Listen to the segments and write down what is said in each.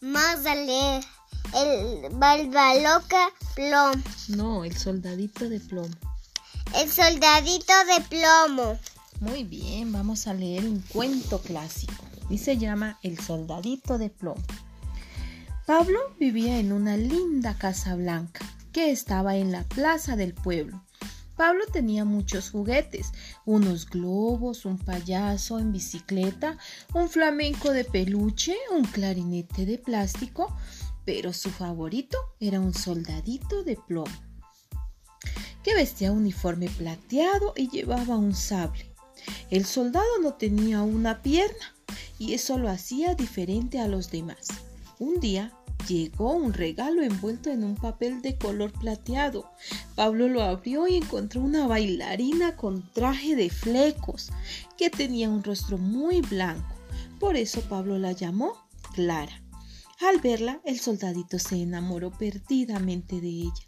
Vamos a leer el Barbaloca Plomo. No, el soldadito de plomo. El soldadito de plomo. Muy bien, vamos a leer un cuento clásico y se llama El soldadito de plomo. Pablo vivía en una linda casa blanca que estaba en la plaza del pueblo. Pablo tenía muchos juguetes, unos globos, un payaso en bicicleta, un flamenco de peluche, un clarinete de plástico, pero su favorito era un soldadito de plomo, que vestía uniforme plateado y llevaba un sable. El soldado no tenía una pierna y eso lo hacía diferente a los demás. Un día llegó un regalo envuelto en un papel de color plateado. Pablo lo abrió y encontró una bailarina con traje de flecos que tenía un rostro muy blanco. Por eso Pablo la llamó Clara. Al verla, el soldadito se enamoró perdidamente de ella.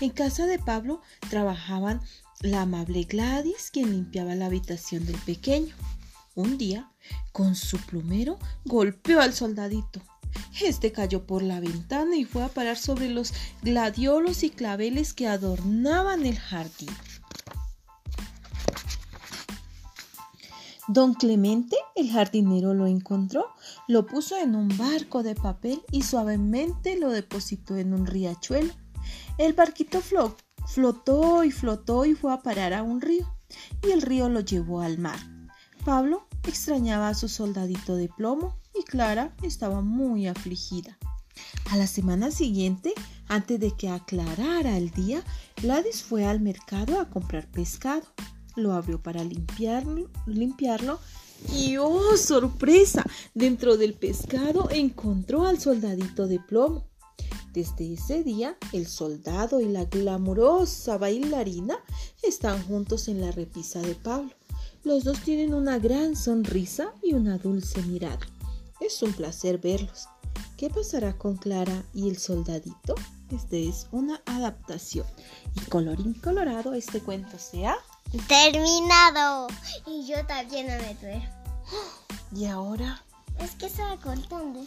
En casa de Pablo trabajaban la amable Gladys, quien limpiaba la habitación del pequeño. Un día, con su plumero, golpeó al soldadito. Este cayó por la ventana y fue a parar sobre los gladiolos y claveles que adornaban el jardín. Don Clemente, el jardinero, lo encontró, lo puso en un barco de papel y suavemente lo depositó en un riachuelo. El barquito flotó y flotó y fue a parar a un río, y el río lo llevó al mar. Pablo extrañaba a su soldadito de plomo y Clara estaba muy afligida. A la semana siguiente, antes de que aclarara el día, Gladys fue al mercado a comprar pescado. Lo abrió para limpiarlo, limpiarlo y ¡oh, sorpresa! Dentro del pescado encontró al soldadito de plomo. Desde ese día, el soldado y la glamurosa bailarina están juntos en la repisa de Pablo. Los dos tienen una gran sonrisa y una dulce mirada. Es un placer verlos. ¿Qué pasará con Clara y el soldadito? Este es una adaptación. Y colorín colorado, este cuento se ha terminado. Y yo también me duermo. ¿Y ahora? Es que estaba contando.